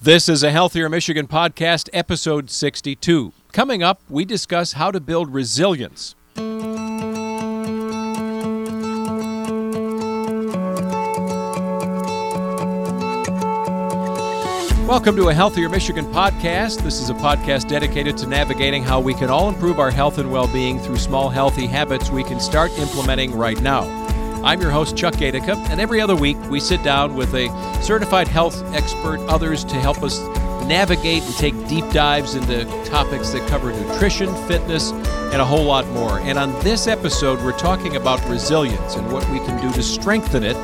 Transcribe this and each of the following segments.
This is a Healthier Michigan podcast, episode 62. Coming up, we discuss how to build resilience. Welcome to a Healthier Michigan podcast. This is a podcast dedicated to navigating how we can all improve our health and well being through small, healthy habits we can start implementing right now. I'm your host, Chuck Gaidica, and every other week we sit down with a certified health expert, others to help us navigate and take deep dives into topics that cover nutrition, fitness, and a whole lot more. And on this episode, we're talking about resilience and what we can do to strengthen it.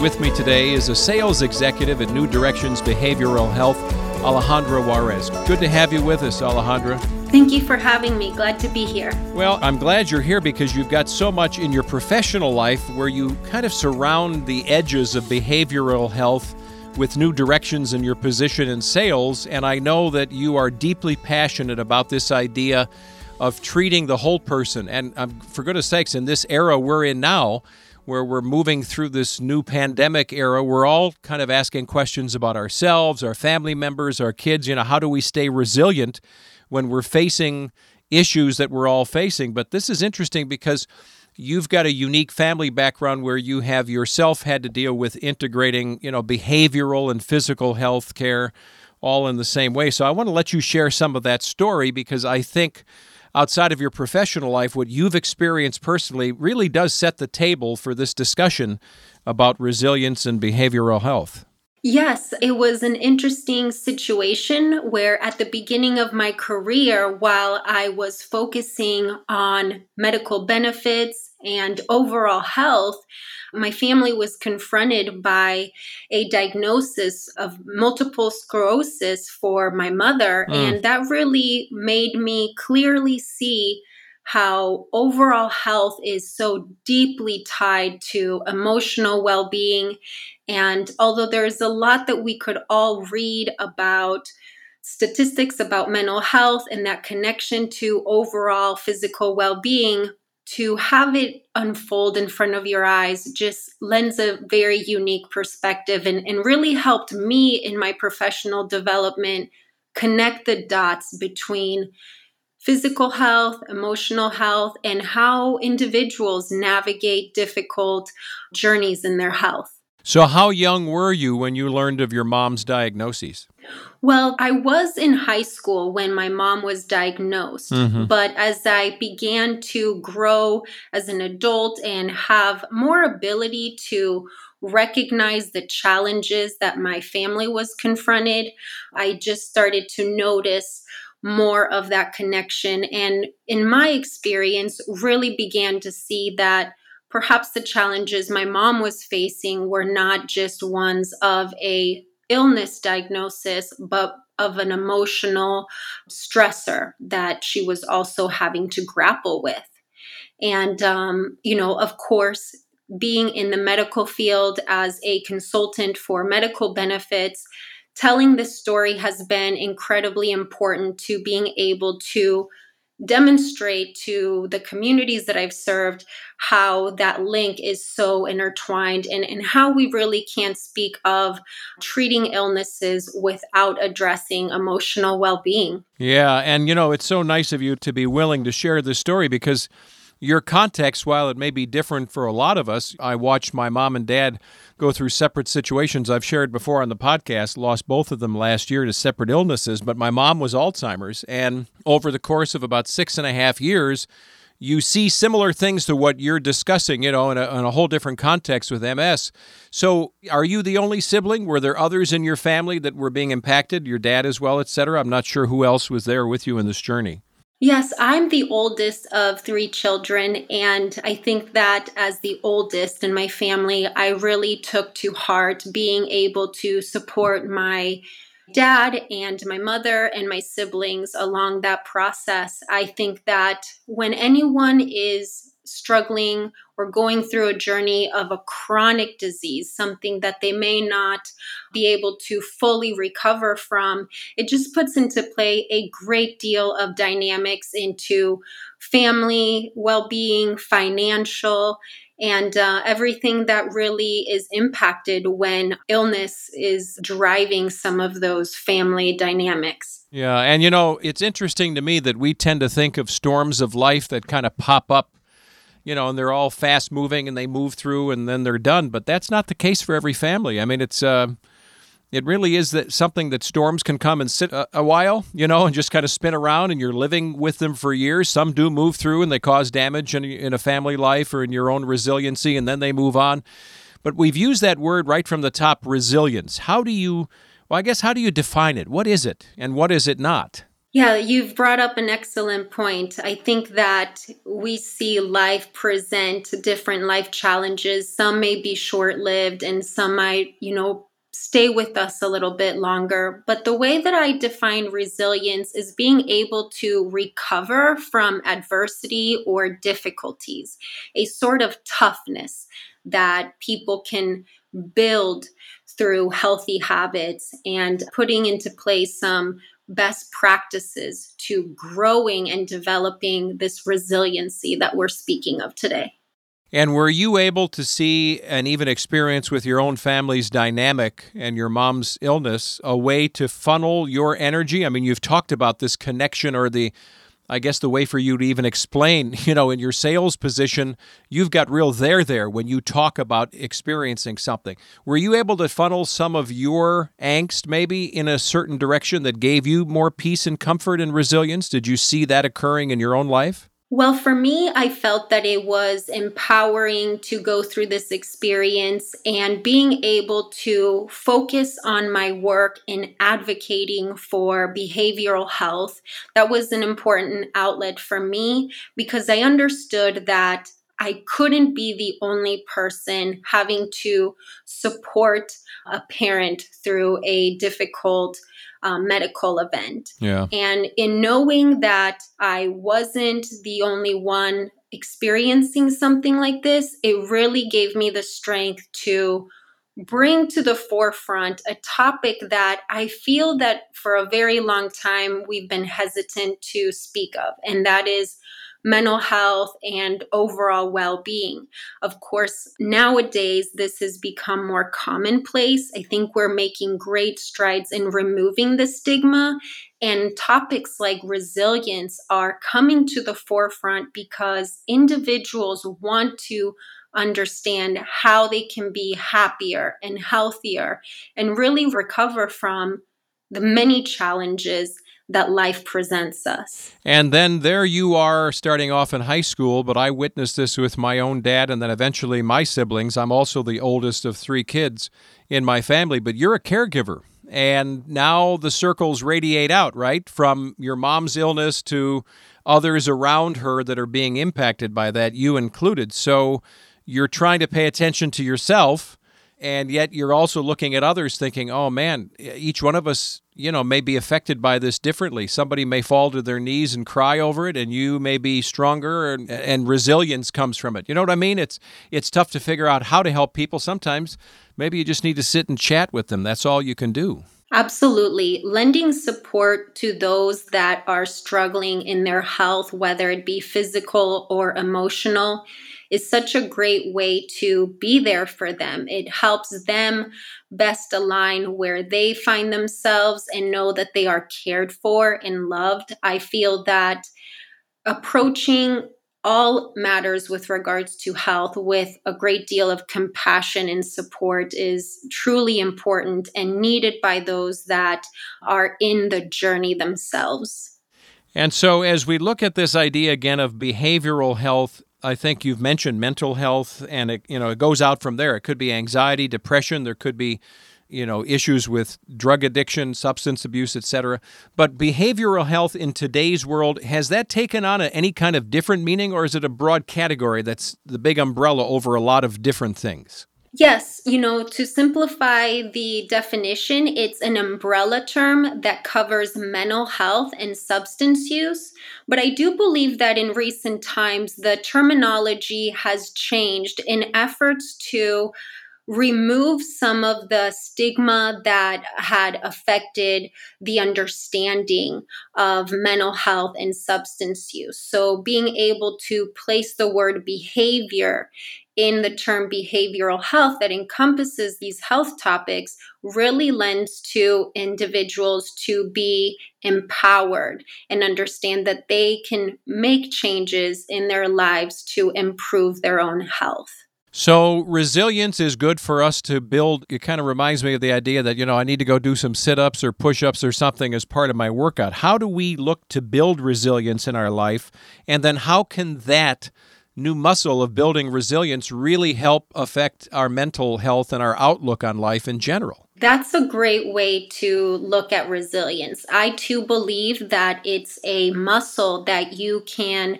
With me today is a sales executive at New Directions Behavioral Health, Alejandra Juarez. Good to have you with us, Alejandra. Thank you for having me. Glad to be here. Well, I'm glad you're here because you've got so much in your professional life where you kind of surround the edges of behavioral health with new directions in your position in sales. And I know that you are deeply passionate about this idea of treating the whole person. And um, for goodness sakes, in this era we're in now, where we're moving through this new pandemic era, we're all kind of asking questions about ourselves, our family members, our kids. You know, how do we stay resilient when we're facing issues that we're all facing. But this is interesting because you've got a unique family background where you have yourself had to deal with integrating, you know, behavioral and physical health care all in the same way. So I want to let you share some of that story because I think outside of your professional life, what you've experienced personally really does set the table for this discussion about resilience and behavioral health. Yes, it was an interesting situation where at the beginning of my career, while I was focusing on medical benefits and overall health, my family was confronted by a diagnosis of multiple sclerosis for my mother. Mm. And that really made me clearly see how overall health is so deeply tied to emotional well being. And although there's a lot that we could all read about statistics about mental health and that connection to overall physical well being, to have it unfold in front of your eyes just lends a very unique perspective and, and really helped me in my professional development connect the dots between physical health, emotional health, and how individuals navigate difficult journeys in their health. So, how young were you when you learned of your mom's diagnoses? Well, I was in high school when my mom was diagnosed. Mm-hmm. But as I began to grow as an adult and have more ability to recognize the challenges that my family was confronted, I just started to notice more of that connection. And in my experience, really began to see that perhaps the challenges my mom was facing were not just ones of a illness diagnosis, but of an emotional stressor that she was also having to grapple with. And, um, you know, of course, being in the medical field as a consultant for medical benefits, telling this story has been incredibly important to being able to demonstrate to the communities that I've served how that link is so intertwined and, and how we really can't speak of treating illnesses without addressing emotional well being. Yeah. And, you know, it's so nice of you to be willing to share this story because your context, while it may be different for a lot of us, I watched my mom and dad go through separate situations I've shared before on the podcast, lost both of them last year to separate illnesses, but my mom was Alzheimer's. And over the course of about six and a half years, you see similar things to what you're discussing, you know, in a, in a, whole different context with MS. So, are you the only sibling? Were there others in your family that were being impacted, your dad as well, et cetera? I'm not sure who else was there with you in this journey. Yes, I'm the oldest of three children. And I think that as the oldest in my family, I really took to heart being able to support my dad and my mother and my siblings along that process. I think that when anyone is struggling or going through a journey of a chronic disease, something that they may not be able to fully recover from, it just puts into play a great deal of dynamics into family well being, financial. and uh, everything that really is impacted when illness is driving some of those family dynamics. Yeah, and you know, it's interesting to me that we tend to think of storms of life that kind of pop up you know, and they're all fast moving and they move through and then they're done. But that's not the case for every family. I mean, it's uh, it really is that something that storms can come and sit a, a, while, you know, and just kind of spin around, and you're living with them for years. Some do move through and they cause damage in, in a family life or in your own resiliency, and then they move on. But we've used that word right from the top, resilience. How do you, well, I guess, how do you define it? What is it, and what is it not? Yeah, you've brought up an excellent point. I think that we see life present different life challenges. Some may be short lived, and some might, you know, stay with us a little bit longer. But the way that I define resilience is being able to recover from adversity or difficulties, a sort of toughness that people can build through healthy habits and putting into place some best practices to growing and developing this resiliency that we're speaking of today. And were you able to see and even experience with your own family's dynamic and your mom's illness a way to funnel your energy? I mean, you've talked about this connection or the I guess the way for you to even explain, you know, in your sales position, you've got real there there when you talk about experiencing something. Were you able to funnel some of your angst maybe in a certain direction that gave you more peace and comfort and resilience? Did you see that occurring in your own life? Well, for me, I felt that it was empowering to go through this experience and being able to focus on my work in advocating for behavioral health. That was an important outlet for me because I understood that I couldn't be the only person having to support a parent through a difficult um, medical event. Yeah. And in knowing that I wasn't the only one experiencing something like this, it really gave me the strength to bring to the forefront a topic that I feel that for a very long time we've been hesitant to speak of, and that is mental health, and overall well being. Of course, nowadays this has become more commonplace. I think we're making great strides in removing the stigma, and topics like resilience are coming to the forefront because individuals want to understand how they can be happier and healthier and really recover from the many challenges that life presents us. And then there you are starting off in high school, but I witnessed this with my own dad and then eventually my siblings. I'm also the oldest of three kids in my family, but you're a caregiver. And now the circles radiate out, right? From your mom's illness to others around her that are being impacted by that, you included. So you're trying to pay attention to yourself and yet you're also looking at others thinking oh man each one of us you know may be affected by this differently. Somebody may fall to their knees and cry over it and you may be stronger and, and resilience comes from it. You know what i mean? It's it's tough to figure out how to help people. Sometimes maybe you just need to sit and chat with them. That's all you can do. Absolutely. Lending support to those that are struggling in their health, whether it be physical or emotional, is such a great way to be there for them. It helps them best align where they find themselves and know that they are cared for and loved. I feel that approaching all matters with regards to health with a great deal of compassion and support is truly important and needed by those that are in the journey themselves. And so, as we look at this idea again of behavioral health I think you've mentioned mental health, and it you know it goes out from there. It could be anxiety, depression. There could be you know issues with drug addiction, substance abuse, etc. But behavioral health in today's world has that taken on a, any kind of different meaning, or is it a broad category that's the big umbrella over a lot of different things? Yes, you know, to simplify the definition, it's an umbrella term that covers mental health and substance use. But I do believe that in recent times, the terminology has changed in efforts to remove some of the stigma that had affected the understanding of mental health and substance use. So, being able to place the word behavior in the term behavioral health that encompasses these health topics really lends to individuals to be empowered and understand that they can make changes in their lives to improve their own health. So, resilience is good for us to build. It kind of reminds me of the idea that, you know, I need to go do some sit ups or push ups or something as part of my workout. How do we look to build resilience in our life? And then, how can that new muscle of building resilience really help affect our mental health and our outlook on life in general? That's a great way to look at resilience. I too believe that it's a muscle that you can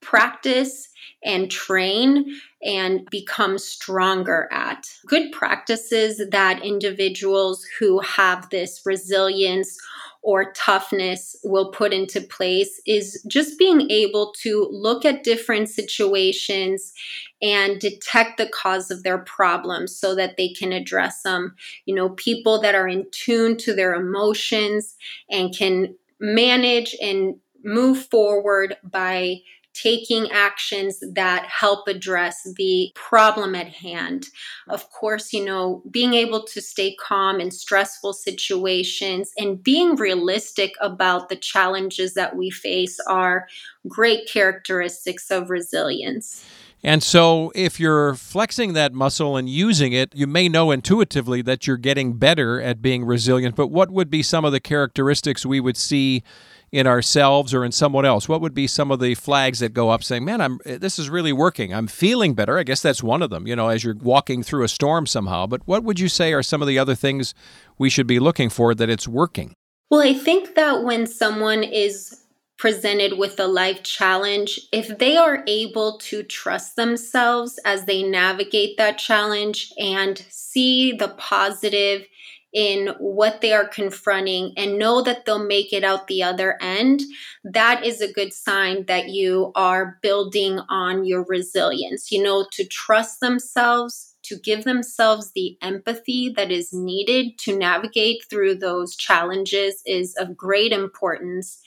practice and train and become stronger at. Good practices that individuals who have this resilience or toughness will put into place is just being able to look at different situations and detect the cause of their problems so that they can address them. You know, people that are in tune to their emotions and can manage and move forward by taking actions that help address the problem at hand. Of course, you know, being able to stay calm in stressful situations and being realistic about the challenges that we face are great characteristics of resilience. And so, if you're flexing that muscle and using it, you may know intuitively that you're getting better at being resilient. But what would be some of the characteristics we would see in ourselves or in someone else? What would be some of the flags that go up saying, "Man, I'm eh, this is really working. I'm feeling better." I guess that's one of them, you know, as you're walking through a storm somehow. But what would you say are some of the other things we should be looking for that it's working? Well, I think that when someone is presented with a life challenge, if they are able to trust themselves as they navigate that challenge and see the positive in what they are confronting and know that they'll make it out the other end, that is a good sign that you are building on your resilience. You know, to trust themselves, to give themselves the empathy that is needed to navigate through those challenges is of great importance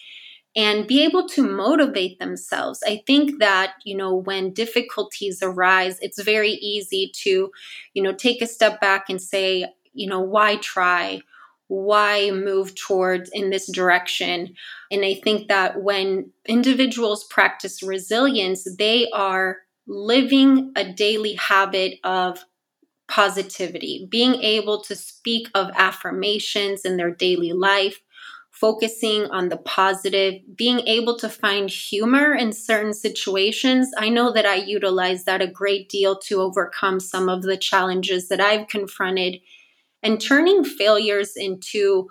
and be able to motivate themselves. I think that, you know, when difficulties arise, it's very easy to, you know, take a step back and say, you know, why try? Why move towards in this direction? And I think that when individuals practice resilience, they are living a daily habit of positivity, being able to speak of affirmations in their daily life, focusing on the positive, being able to find humor in certain situations. I know that I utilize that a great deal to overcome some of the challenges that I've confronted and turning failures into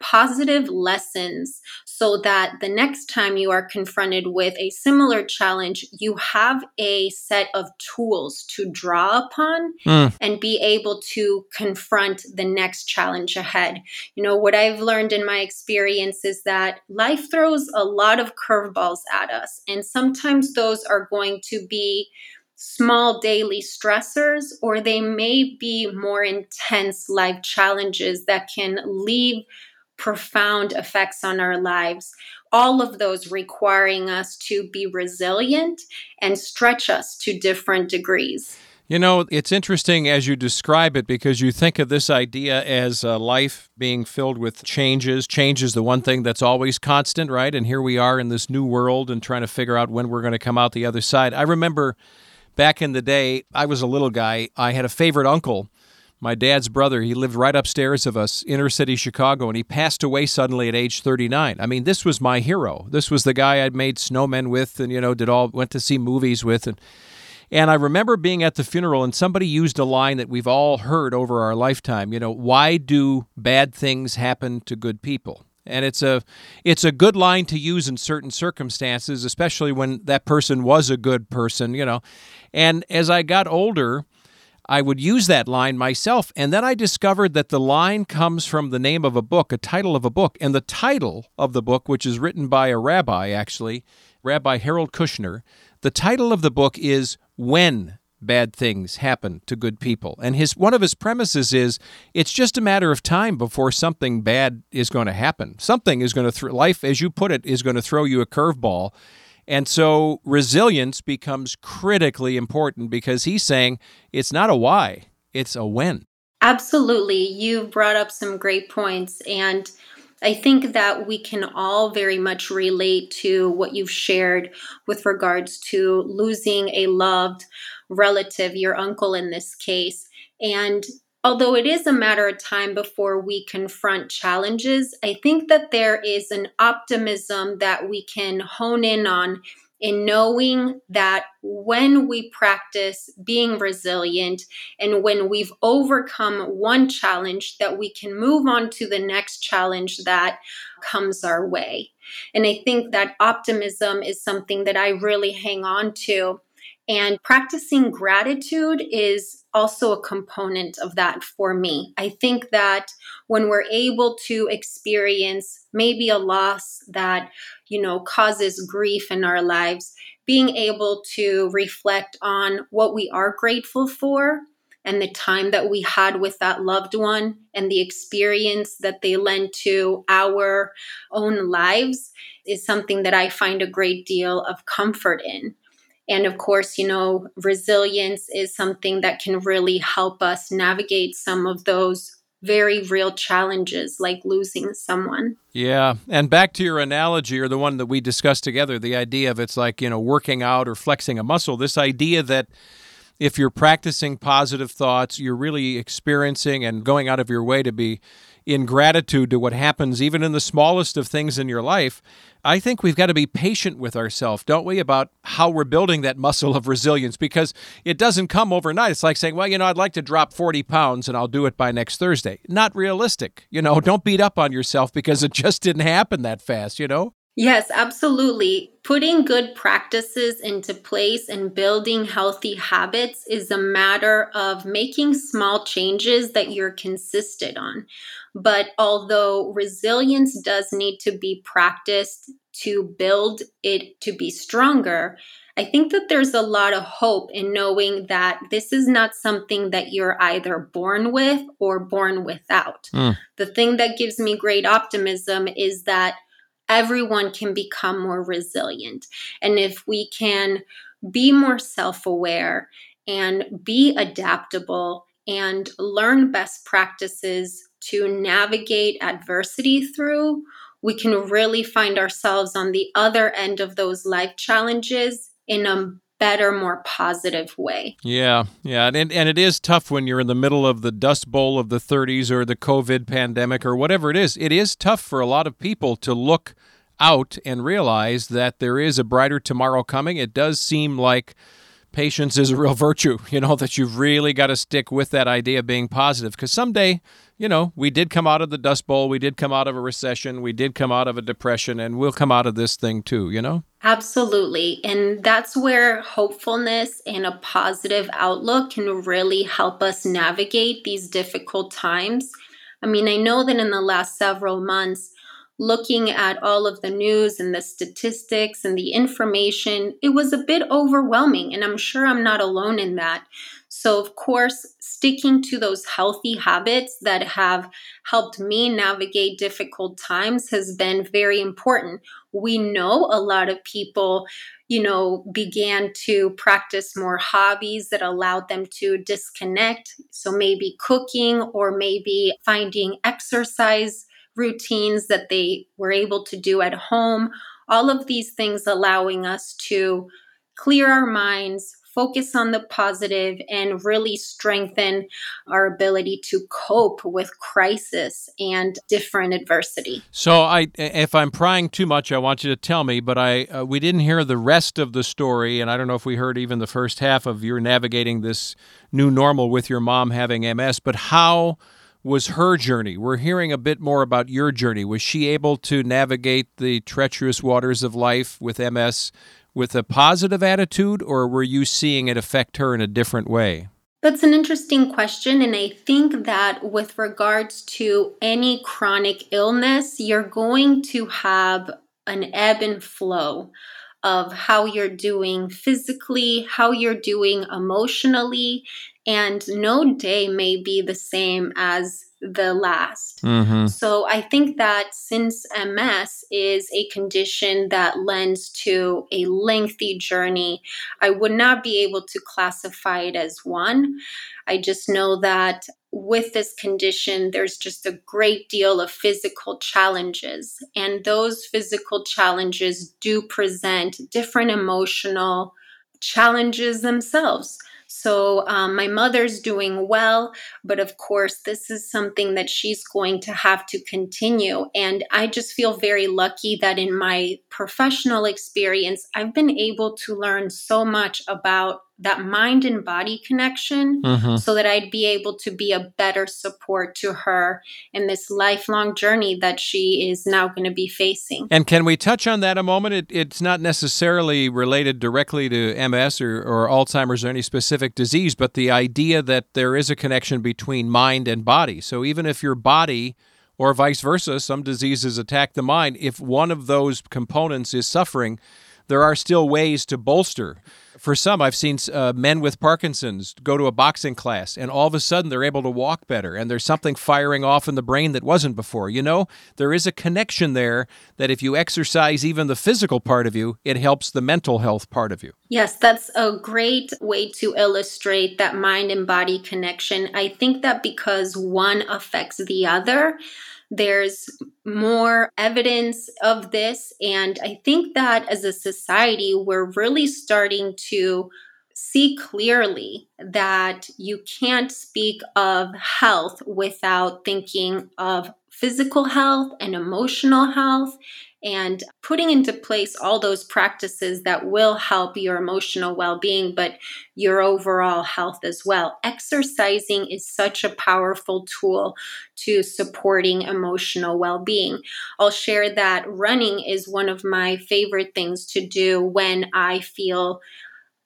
positive lessons so that the next time you are confronted with a similar challenge, you have a set of tools to draw upon mm. and be able to confront the next challenge ahead. You know, what I've learned in my experience is that life throws a lot of curveballs at us, and sometimes those are going to be small daily stressors, or they may be more intense life challenges that can leave profound effects on our lives. All of those requiring us to be resilient and stretch us to different degrees. You know, it's interesting as you describe it because you think of this idea as a life being filled with changes. Change is the one thing that's always constant, right? And here we are in this new world and trying to figure out when we're going to come out the other side. I remember back in the day, I was a little guy. I had a favorite uncle, my dad's brother. He lived right upstairs of us, inner city Chicago, and he passed away suddenly at age 39. I mean, this was my hero. This was the guy I'd made snowmen with and, you know, did all, went to see movies with. And, and I remember being at the funeral and somebody used a line that we've all heard over our lifetime, you know, why do bad things happen to good people? And it's a it's a good line to use in certain circumstances especially when that person was a good person you know. And as i got older i would use that line myself and then i discovered that the line comes from the name of a book a title of a book. And the title of the book which is written by a rabbi actually rabbi harold kushner the title of the book is when bad things happen to good people. And his one of his premises is it's just a matter of time before something bad is going to happen. Something is going to throw life, as you put it, is going to throw you a curveball. And so resilience becomes critically important because he's saying it's not a why, it's a when. Absolutely. You brought up some great points. And I think that we can all very much relate to what you've shared with regards to losing a loved relative, your uncle in this case. And although it is a matter of time before we confront challenges, I think that there is an optimism that we can hone in on in knowing that when we practice being resilient and when we've overcome one challenge that we can move on to the next challenge that comes our way and i think that optimism is something that i really hang on to and practicing gratitude is also a component of that for me. I think that when we're able to experience maybe a loss that, you know, causes grief in our lives, being able to reflect on what we are grateful for and the time that we had with that loved one and the experience that they lent to our own lives is something that I find a great deal of comfort in. And of course, you know, resilience is something that can really help us navigate some of those very real challenges like losing someone. Yeah. And back to your analogy or the one that we discussed together, the idea of it's like, you know, working out or flexing a muscle, this idea that if you're practicing positive thoughts, you're really experiencing and going out of your way to be in gratitude to what happens, even in the smallest of things in your life, I think we've got to be patient with ourselves, don't we, about how we're building that muscle of resilience because it doesn't come overnight. It's like saying, well, you know, I'd like to drop 40 pounds and I'll do it by next Thursday. Not realistic. You know, don't beat up on yourself because it just didn't happen that fast, you know? Yes, absolutely. Putting good practices into place and building healthy habits is a matter of making small changes that you're consistent on. But although resilience does need to be practiced to build it to be stronger, I think that there's a lot of hope in knowing that this is not something that you're either born with or born without. Mm. The thing that gives me great optimism is that everyone can become more resilient. And if we can be more self aware and be adaptable and learn best practices to navigate adversity through, we can really find ourselves on the other end of those life challenges in a better, more positive way. Yeah, yeah. And, and it is tough when you're in the middle of the dust bowl of the 30s or the COVID pandemic or whatever it is. It is tough for a lot of people to look out and realize that there is a brighter tomorrow coming. It does seem like patience is a real virtue, you know, that you've really got to stick with that idea of being positive because someday you know, we did come out of the Dust Bowl, we did come out of a recession, we did come out of a depression, and we'll come out of this thing too, you know? Absolutely. And that's where hopefulness and a positive outlook can really help us navigate these difficult times. I mean, I know that in the last several months, looking at all of the news and the statistics and the information, it was a bit overwhelming. And I'm sure I'm not alone in that. So, of course, sticking to those healthy habits that have helped me navigate difficult times has been very important. We know a lot of people, you know, began to practice more hobbies that allowed them to disconnect. So, maybe cooking or maybe finding exercise routines that they were able to do at home. All of these things allowing us to clear our minds, focus on the positive and really strengthen our ability to cope with crisis and different adversity. So I if I'm prying too much I want you to tell me but I uh, we didn't hear the rest of the story and I don't know if we heard even the first half of your navigating this new normal with your mom having MS but how was her journey? We're hearing a bit more about your journey. Was she able to navigate the treacherous waters of life with MS with a positive attitude, or were you seeing it affect her in a different way? That's an interesting question. And I think that with regards to any chronic illness, you're going to have an ebb and flow of how you're doing physically, how you're doing emotionally, and no day may be the same as the last. Mm-hmm. So I think that since MS is a condition that lends to a lengthy journey, I would not be able to classify it as one. I just know that with this condition, there's just a great deal of physical challenges. And those physical challenges do present different emotional challenges themselves. So um, my mother's doing well, but of course, this is something that she's going to have to continue. And I just feel very lucky that in my professional experience, I've been able to learn so much about that mind and body connection mm-hmm. so that I'd be able to be a better support to her in this lifelong journey that she is now going to be facing. And can we touch on that a moment? It, it's not necessarily related directly to MS or, or Alzheimer's or any specific disease, but the idea that there is a connection between mind and body. So even if your body or vice versa, some diseases attack the mind, if one of those components is suffering, there are still ways to bolster. For some, I've seen uh, men with Parkinson's go to a boxing class, and all of a sudden they're able to walk better, and there's something firing off in the brain that wasn't before. You know, there is a connection there that if you exercise even the physical part of you, it helps the mental health part of you. Yes, that's a great way to illustrate that mind and body connection. I think that because one affects the other, there's more evidence of this. And I think that as a society, we're really starting to see clearly that you can't speak of health without thinking of physical health and emotional health and putting into place all those practices that will help your emotional well being, but your overall health as well. Exercising is such a powerful tool to supporting emotional well being. I'll share that running is one of my favorite things to do when I feel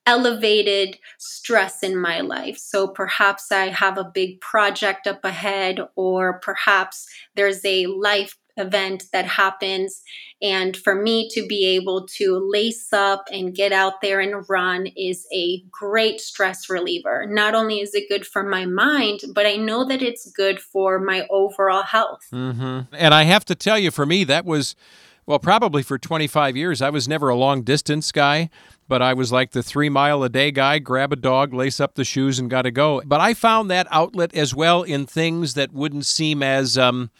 elevated stress in my life. So perhaps I have a big project up ahead, or perhaps there's a life event that happens. And for me to be able to lace up and get out there and run is a great stress reliever. Not only is it good for my mind, but I know that it's good for my overall health. Mm-hmm. And I have to tell you, for me, that was. Well, probably for 25 years, I was never a long distance guy, but I was like the three mile a day guy grab a dog, lace up the shoes, and got to go. But I found that outlet as well in things that wouldn't seem as, um,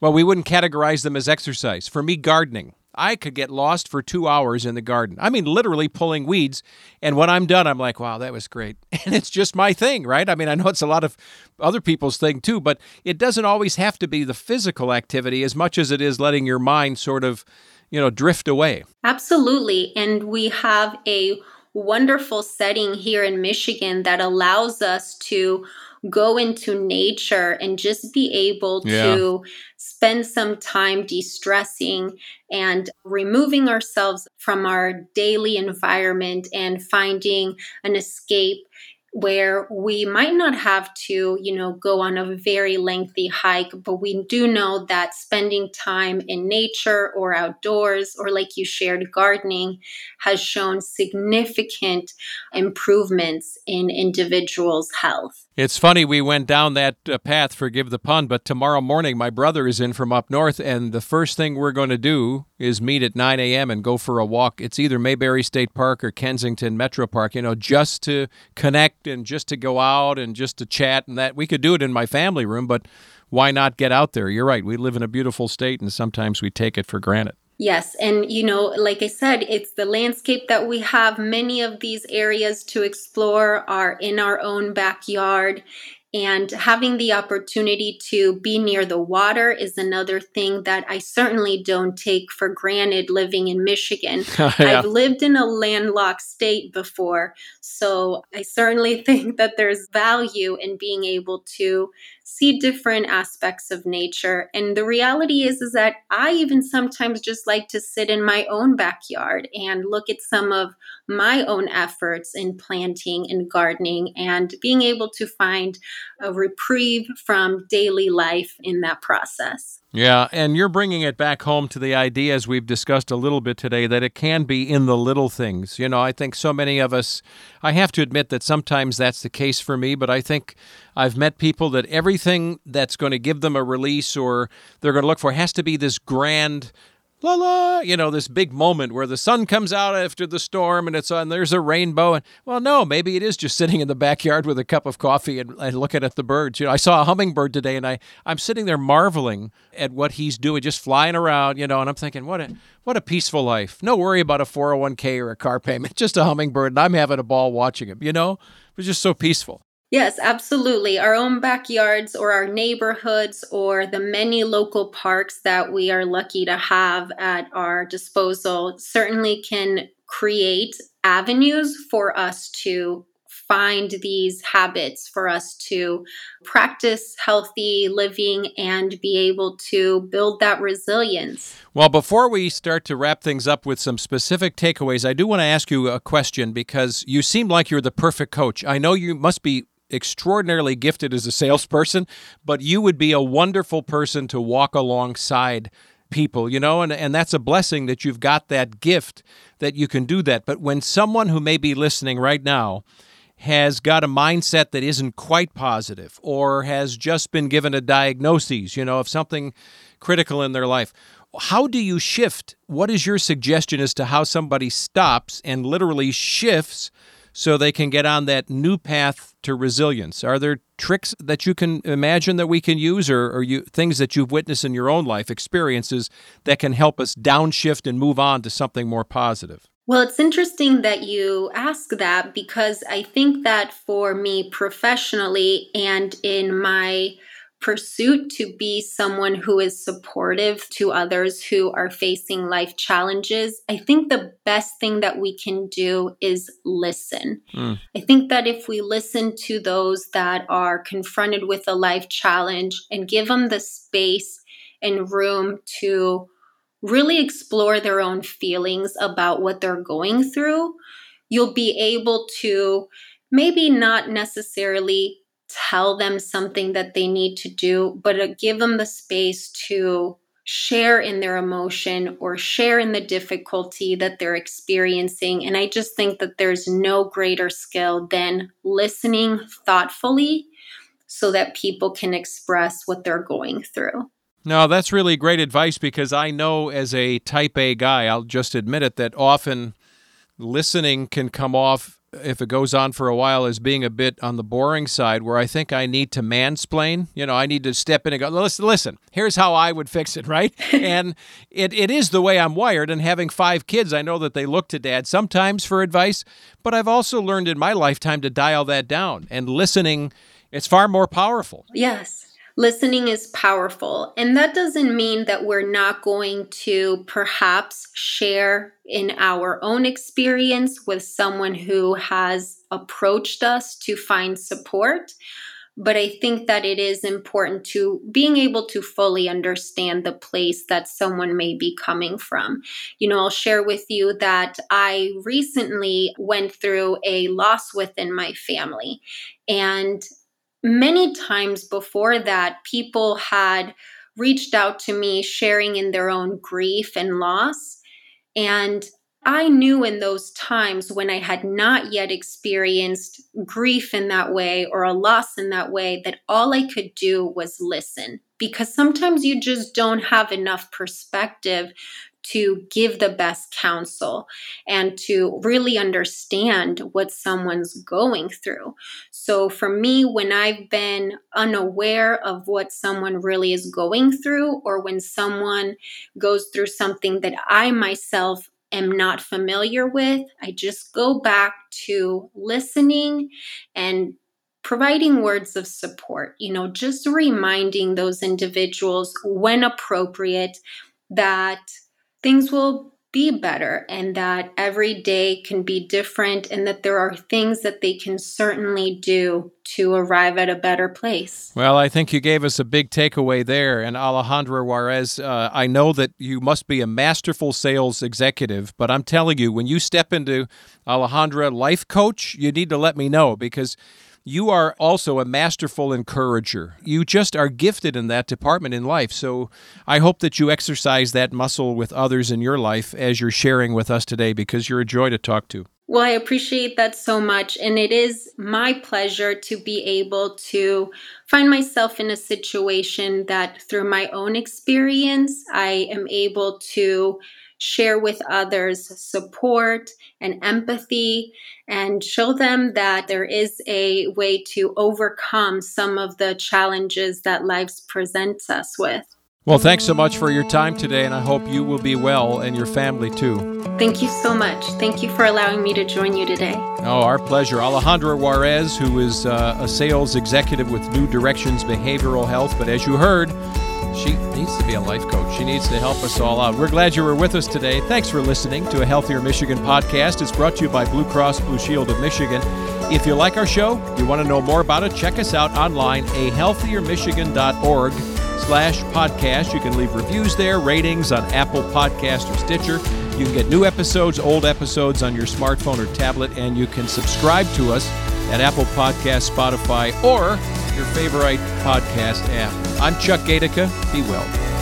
well, we wouldn't categorize them as exercise. For me, gardening. I could get lost for two hours in the garden. I mean, literally pulling weeds. And when I'm done, I'm like, wow, that was great. And it's just my thing, right? I mean, I know it's a lot of other people's thing too, but it doesn't always have to be the physical activity as much as it is letting your mind sort of, you know, drift away. Absolutely. And we have a wonderful setting here in Michigan that allows us to go into nature and just be able yeah. to spend some time de stressing and removing ourselves from our daily environment and finding an escape where we might not have to, you know, go on a very lengthy hike, but we do know that spending time in nature or outdoors, or like you shared, gardening, has shown significant improvements in individuals' health. It's funny, we went down that uh, path, forgive the pun, but tomorrow morning my brother is in from up north, and the first thing we're going to do is meet at 9 a.m. and go for a walk. It's either Maybury State Park or Kensington Metro Park, you know, just to connect and just to go out and just to chat and that. We could do it in my family room, but why not get out there? You're right. We live in a beautiful state, and sometimes we take it for granted. Yes. And, you know, like I said, it's the landscape that we have. Many of these areas to explore are in our own backyard. And having the opportunity to be near the water is another thing that I certainly don't take for granted living in Michigan. yeah. I've lived in a landlocked state before, so I certainly think that there's value in being able to see different aspects of nature. And the reality is is that I even sometimes just like to sit in my own backyard and look at some of my own efforts in planting and gardening and being able to find a reprieve from daily life in that process. Yeah, and you're bringing it back home to the idea, as we've discussed a little bit today, that it can be in the little things. You know, I think so many of us, I have to admit that sometimes that's the case for me, but I think I've met people that everything that's going to give them a release or they're going to look for has to be this grand la la, you know, this big moment where the sun comes out after the storm and it's on, there's a rainbow. And well, no, maybe it is just sitting in the backyard with a cup of coffee and, and looking at the birds. You know, I saw a hummingbird today and I, I'm sitting there marveling at what he's doing, just flying around, you know, and I'm thinking, what a, what a peaceful life. No worry about a 401k or a car payment, just a hummingbird. And I'm having a ball watching him, you know, it was just so peaceful. Yes, absolutely. Our own backyards or our neighborhoods or the many local parks that we are lucky to have at our disposal certainly can create avenues for us to find these habits for us to practice healthy living and be able to build that resilience. Well, before we start to wrap things up with some specific takeaways, I do want to ask you a question because you seem like you're the perfect coach. I know you must be extraordinarily gifted as a salesperson, but you would be a wonderful person to walk alongside people, you know, and, and that's a blessing that you've got that gift that you can do that. But when someone who may be listening right now has got a mindset that isn't quite positive or has just been given a diagnosis, you know, of something critical in their life, how do you shift? What is your suggestion as to how somebody stops and literally shifts so they can get on that new path to resilience? Are there tricks that you can imagine that we can use, or, or you things that you've witnessed in your own life, experiences that can help us downshift and move on to something more positive? Well, it's interesting that you ask that because I think that for me professionally and in my pursuit to be someone who is supportive to others who are facing life challenges, I think the best thing that we can do is listen. Mm. I think that if we listen to those that are confronted with a life challenge and give them the space and room to really explore their own feelings about what they're going through, you'll be able to maybe not necessarily tell them something that they need to do, but uh, give them the space to share in their emotion or share in the difficulty that they're experiencing. And I just think that there's no greater skill than listening thoughtfully so that people can express what they're going through. No, that's really great advice because I know as a type A guy, I'll just admit it, that often listening can come off if it goes on for a while as being a bit on the boring side where I think I need to mansplain. You know, I need to step in and go, listen, listen, here's how I would fix it, right? and it, it is the way I'm wired. And having five kids, I know that they look to dad sometimes for advice, but I've also learned in my lifetime to dial that down and listening. It's far more powerful. Yes listening is powerful. And that doesn't mean that we're not going to perhaps share in our own experience with someone who has approached us to find support. But I think that it is important to being able to fully understand the place that someone may be coming from. You know, I'll share with you that I recently went through a loss within my family. And many times before that, people had reached out to me sharing in their own grief and loss. And I knew in those times when I had not yet experienced grief in that way or a loss in that way that all I could do was listen. Because sometimes you just don't have enough perspective to give the best counsel and to really understand what someone's going through. So, for me, when I've been unaware of what someone really is going through, or when someone goes through something that I myself am not familiar with, I just go back to listening and providing words of support, you know, just reminding those individuals when appropriate that things will be better and that every day can be different and that there are things that they can certainly do to arrive at a better place. Well, I think you gave us a big takeaway there. And Alejandra Juarez, uh, I know that you must be a masterful sales executive, but I'm telling you, when you step into Alejandra Life Coach, you need to let me know because you are also a masterful encourager. You just are gifted in that department in life. So I hope that you exercise that muscle with others in your life as you're sharing with us today because you're a joy to talk to. Well, I appreciate that so much. And it is my pleasure to be able to find myself in a situation that through my own experience, I am able to share with others support and empathy and show them that there is a way to overcome some of the challenges that life presents us with. Well, thanks so much for your time today, and I hope you will be well and your family too. Thank you so much. Thank you for allowing me to join you today. Oh, our pleasure. Alejandra Juarez, who is uh, a sales executive with New Directions Behavioral Health, but as you heard, she needs to be a life coach. She needs to help us all out. We're glad you were with us today. Thanks for listening to a Healthier Michigan podcast. It's brought to you by Blue Cross Blue Shield of Michigan. If you like our show, you want to know more about it, check us out online, ahealthiermichigan.org slash podcast. You can leave reviews there, ratings on Apple Podcast or Stitcher. You can get new episodes, old episodes on your smartphone or tablet, and you can subscribe to us at Apple Podcast, Spotify, or your favorite podcast app. I'm Chuck Gaidica. Be well.